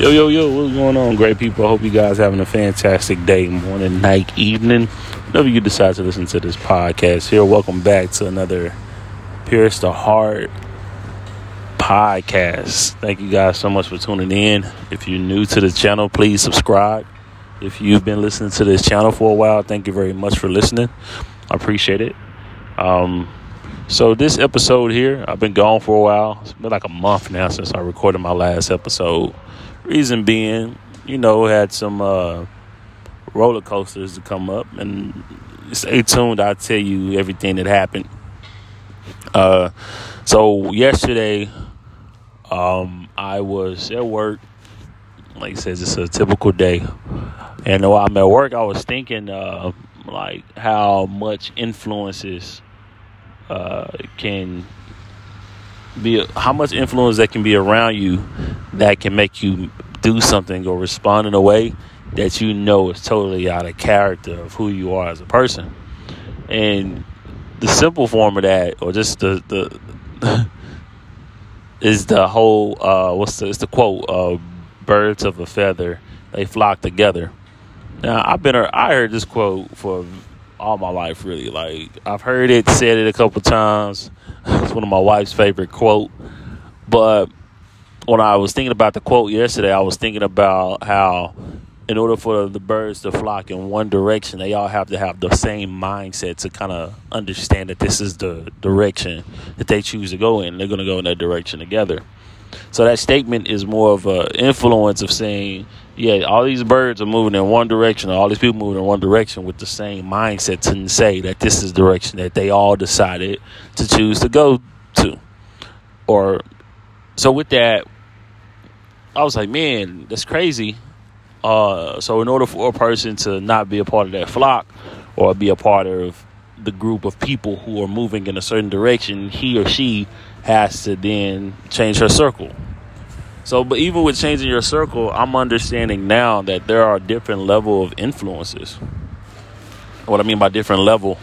Yo, yo, yo, what's going on, great people? I hope you guys having a fantastic day, morning, night, evening. Whenever you decide to listen to this podcast here, welcome back to another Pierce the Heart podcast. Thank you guys so much for tuning in. If you're new to the channel, please subscribe. If you've been listening to this channel for a while, thank you very much for listening. I appreciate it. Um, so this episode here, I've been gone for a while. It's been like a month now since I recorded my last episode. Reason being, you know, had some uh, roller coasters to come up, and stay tuned. I'll tell you everything that happened. Uh, so yesterday, um, I was at work. Like I said, it's a typical day, and while I'm at work, I was thinking, uh, like how much influences uh, can be how much influence that can be around you that can make you do something or respond in a way that you know is totally out of character of who you are as a person. And the simple form of that, or just the the is the whole uh, what's the it's the quote uh, birds of a feather they flock together. Now I've been I heard this quote for all my life really. Like I've heard it, said it a couple times. It's one of my wife's favorite quote. But when I was thinking about the quote yesterday, I was thinking about how in order for the birds to flock in one direction, they all have to have the same mindset to kind of understand that this is the direction that they choose to go in. They're going to go in that direction together. So that statement is more of an influence of saying, yeah, all these birds are moving in one direction, all these people moving in one direction with the same mindset to say that this is the direction that they all decided to choose to go to. Or so with that, I was like, man, that's crazy. Uh, so in order for a person to not be a part of that flock or be a part of the group of people who are moving in a certain direction, he or she has to then change her circle. So, but even with changing your circle, I'm understanding now that there are different level of influences. What I mean by different level,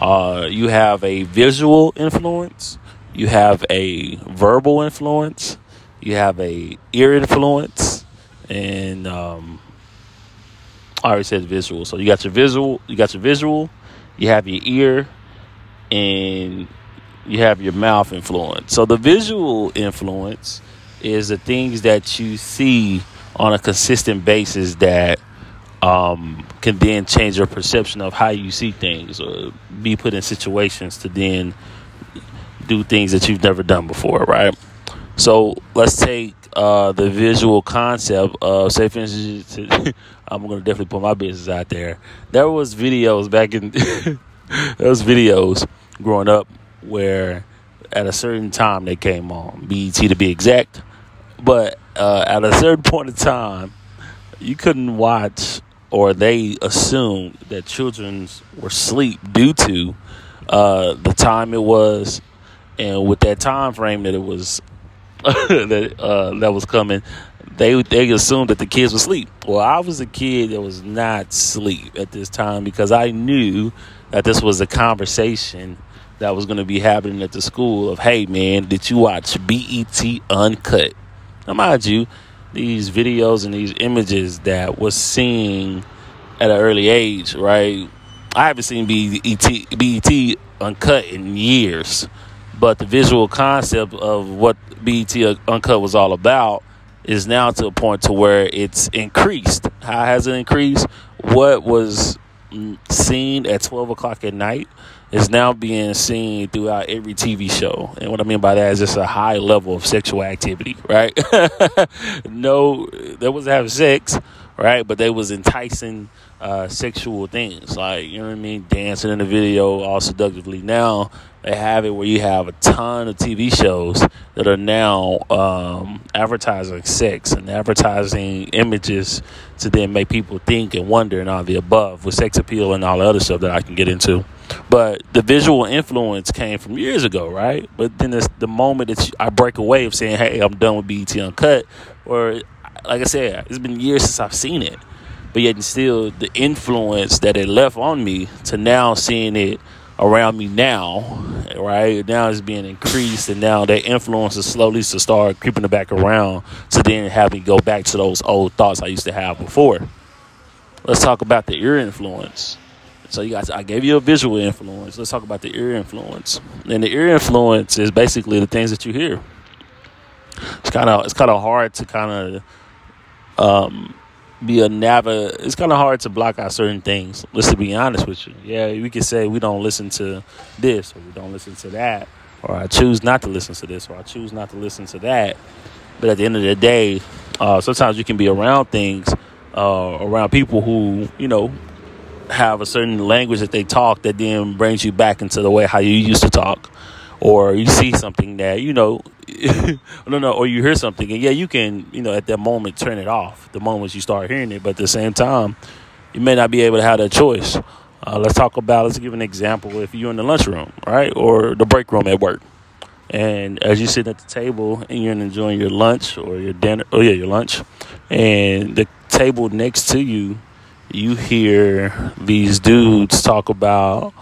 uh, you have a visual influence, you have a verbal influence, you have a ear influence, and um, I already said visual. So you got your visual, you got your visual, you have your ear, and you have your mouth influence. So the visual influence is the things that you see on a consistent basis that um, can then change your perception of how you see things or be put in situations to then do things that you've never done before, right? So let's take uh, the visual concept of, say, for instance, I'm to definitely put my business out there. There was videos back in, there was videos growing up where at a certain time they came on, BET to be exact. But uh, at a certain point in time, you couldn't watch, or they assumed that children were asleep due to uh, the time it was, and with that time frame that it was that uh, that was coming, they they assumed that the kids were asleep. Well, I was a kid that was not asleep at this time because I knew that this was a conversation that was going to be happening at the school of, hey man, did you watch BET Uncut? Now, mind you, these videos and these images that was seeing at an early age, right? I haven't seen BET, BET Uncut in years, but the visual concept of what BET Uncut was all about is now to a point to where it's increased. How has it increased? What was seen at 12 o'clock at night is now being seen throughout every TV show. And what I mean by that is just a high level of sexual activity, right? no, they wasn't having sex, right? But they was enticing uh, sexual things, like, you know what I mean? Dancing in the video all seductively. Now, they have it where you have a ton of TV shows that are now um, advertising sex and advertising images to then make people think and wonder and all the above with sex appeal and all the other stuff that I can get into. But the visual influence came from years ago, right? But then it's the moment that I break away of saying, "Hey, I'm done with BET Uncut," or like I said, it's been years since I've seen it, but yet still the influence that it left on me to now seeing it around me now, right? Now it's being increased, and now that influence is slowly to start creeping it back around to then have me go back to those old thoughts I used to have before. Let's talk about the ear influence. So you guys, I gave you a visual influence. Let's talk about the ear influence. And the ear influence is basically the things that you hear. It's kind of it's kind of hard to kind of um, be a nava. It's kind of hard to block out certain things. Let's to be honest with you. Yeah, we can say we don't listen to this or we don't listen to that, or I choose not to listen to this or I choose not to listen to that. But at the end of the day, uh, sometimes you can be around things, uh, around people who you know have a certain language that they talk that then brings you back into the way how you used to talk, or you see something that you know no, no, or you hear something, and yeah, you can, you know, at that moment turn it off the moment you start hearing it, but at the same time, you may not be able to have that choice. Uh, let's talk about, let's give an example if you're in the lunchroom, right, or the break room at work, and as you sit at the table and you're enjoying your lunch or your dinner, oh yeah, your lunch, and the table next to you, you hear these dudes talk about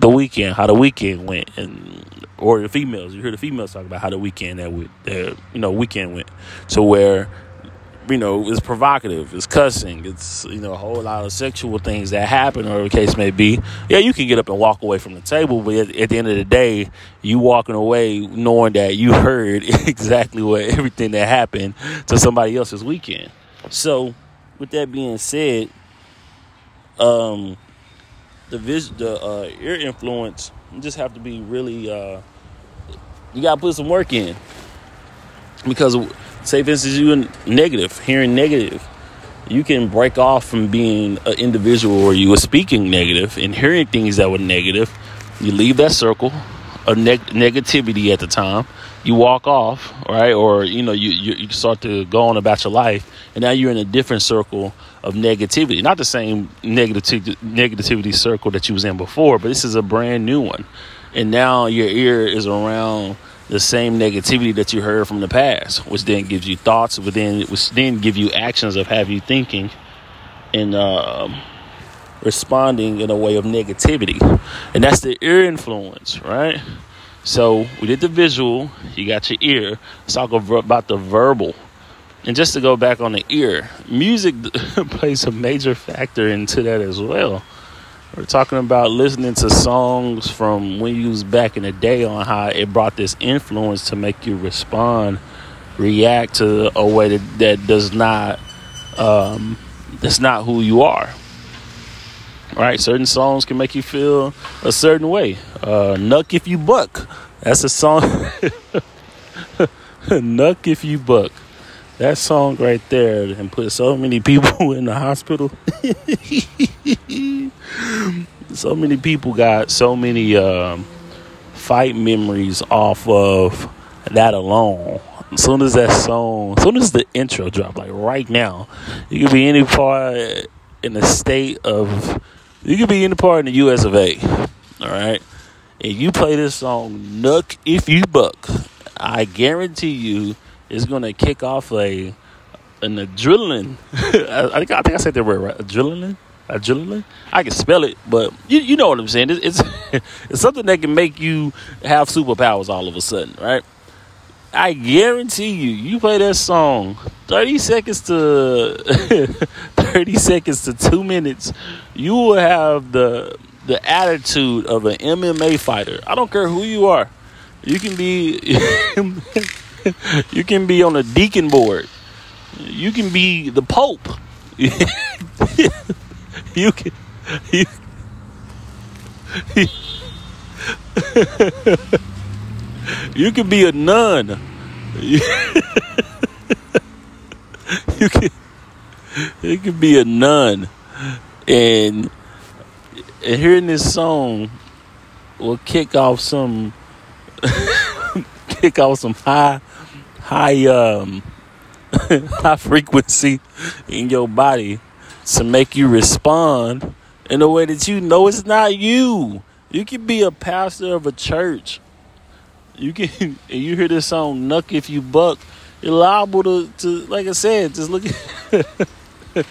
the weekend, how the weekend went, and or the females. You hear the females talk about how the weekend that we, the you know weekend went, to where you know it's provocative, it's cussing, it's you know a whole lot of sexual things that happen, or the case may be. Yeah, you can get up and walk away from the table, but at, at the end of the day, you walking away knowing that you heard exactly what everything that happened to somebody else's weekend. So, with that being said, um, the vis- the uh, ear influence you just have to be really uh, you gotta put some work in. Because say for instance you're negative hearing negative you can break off from being an individual where you were speaking negative and hearing things that were negative. You leave that circle of neg- negativity at the time. You walk off right? Or you know you, you, you start to go on about your life and now you're in a different circle of negativity. Not the same negativity negativity circle that you was in before but this is a brand new one. And now your ear is around the same negativity that you heard from the past, which then gives you thoughts, but then which then give you actions of have you thinking. And uh, responding in a way of negativity, and that's the ear influence, right? So we did the visual, you got your ear. Let's talk about the verbal. And just to go back on the ear, music plays a major factor into that as well. We're talking about listening to songs from when you was back in the day on how it brought this influence to make you respond, react to a way that, that does not um, that's not who you are. Right? Certain songs can make you feel a certain way. Uh, Knuck if you buck. That's a song. Knuck if you buck that song right there and put so many people in the hospital. so many people got so many um, fight memories off of that alone. As soon as that song, as soon as the intro drop, like right now, you could be any part in the state of, you could be any part in the U.S. of A. All right, and you play this song, "Knuck If You Buck," I guarantee you it's going to kick off a an adrenaline. I, think I think I said that word right. Adrenaline, adrenaline. I can spell it, but you you know what I'm saying. It's it's, it's something that can make you have superpowers all of a sudden, right? I guarantee you, you play that song 30 seconds to 30 seconds to two minutes, you will have the the attitude of an MMA fighter. I don't care who you are. You can be you can be on a deacon board. You can be the pope. you can you, you can be a nun. you can you can be a nun and and hearing this song will kick off some kick off some high high um high frequency in your body to make you respond in a way that you know it's not you. You can be a pastor of a church. You can you hear this song "Knuck If You Buck." You're liable to, to like I said, just look. At,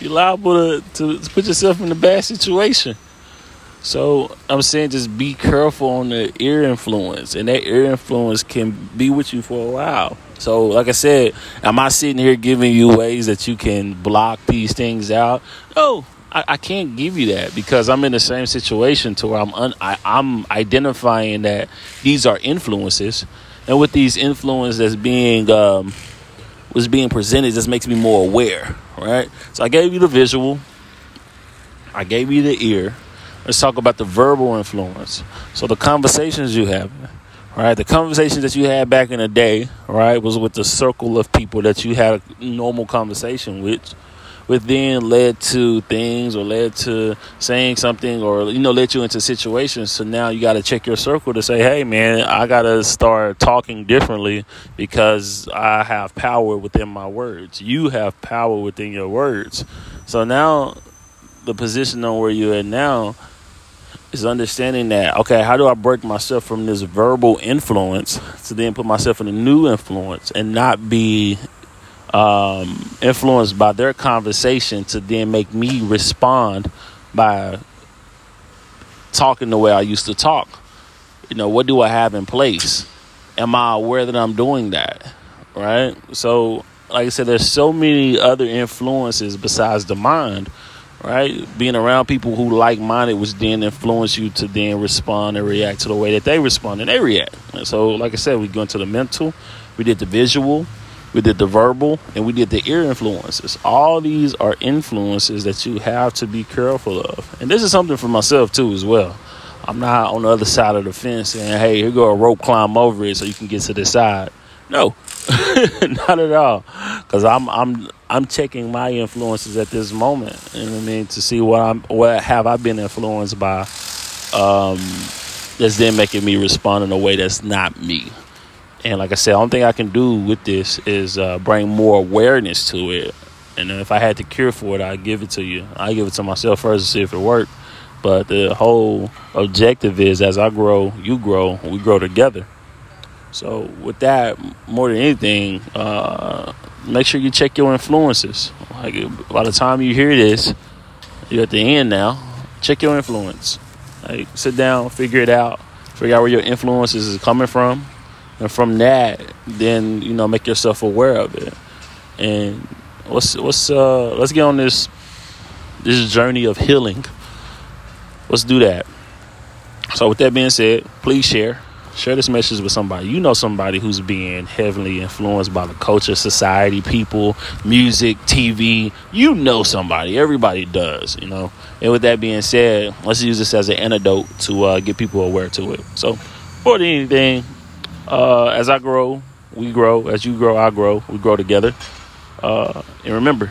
you're liable to, to put yourself in a bad situation. So I'm saying just be careful on the ear influence, and that ear influence can be with you for a while. So, like I said, am I sitting here giving you ways that you can block these things out? No, I, I can't give you that because I'm in the same situation to where I'm un, I, I'm identifying that these are influences, and with these influences being um, was being presented, just makes me more aware, right? So I gave you the visual, I gave you the ear let's talk about the verbal influence. So the conversations you have, right? The conversations that you had back in the day, right, was with the circle of people that you had a normal conversation with, which then led to things or led to saying something or you know led you into situations. So now you got to check your circle to say, hey man, I got to start talking differently because I have power within my words. You have power within your words. So now the position on where you're at now is understanding that okay how do i break myself from this verbal influence to then put myself in a new influence and not be um, influenced by their conversation to then make me respond by talking the way i used to talk you know what do i have in place am i aware that i'm doing that right so like i said there's so many other influences besides the mind right? Being around people who like minded, which then influence you to then respond and react to the way that they respond and they react. And so, like I said, we go into the mental, we did the visual, we did the verbal, and we did the ear influences. All these are influences that you have to be careful of. And this is something for myself too, as well. I'm not on the other side of the fence saying, hey, here go a rope climb over it so you can get to the side. No, not at all. Because I'm I'm I'm checking my influences at this moment. You know what I mean? To see what I'm what have I been influenced by um that's then making me respond in a way that's not me. And like I said, the only thing I can do with this is uh, bring more awareness to it. And if I had the cure for it, I'd give it to you. I give it to myself first to see if it worked. But the whole objective is as I grow, you grow, we grow together. So with that, more than anything, uh, make sure you check your influences. Like by the time you hear this, you're at the end now. Check your influence. Like sit down, figure it out, figure out where your influences is coming from, and from that, then you know make yourself aware of it. And what's what's uh let's get on this this journey of healing. Let's do that. So with that being said, please share Share this message with somebody. You know somebody who's being heavily influenced by the culture, society, people, music, TV. You know somebody. Everybody does, you know. And with that being said, let's use this as an antidote to uh, get people aware to it. So, more than anything, uh, as I grow, we grow. As you grow, I grow. We grow together. Uh, and remember,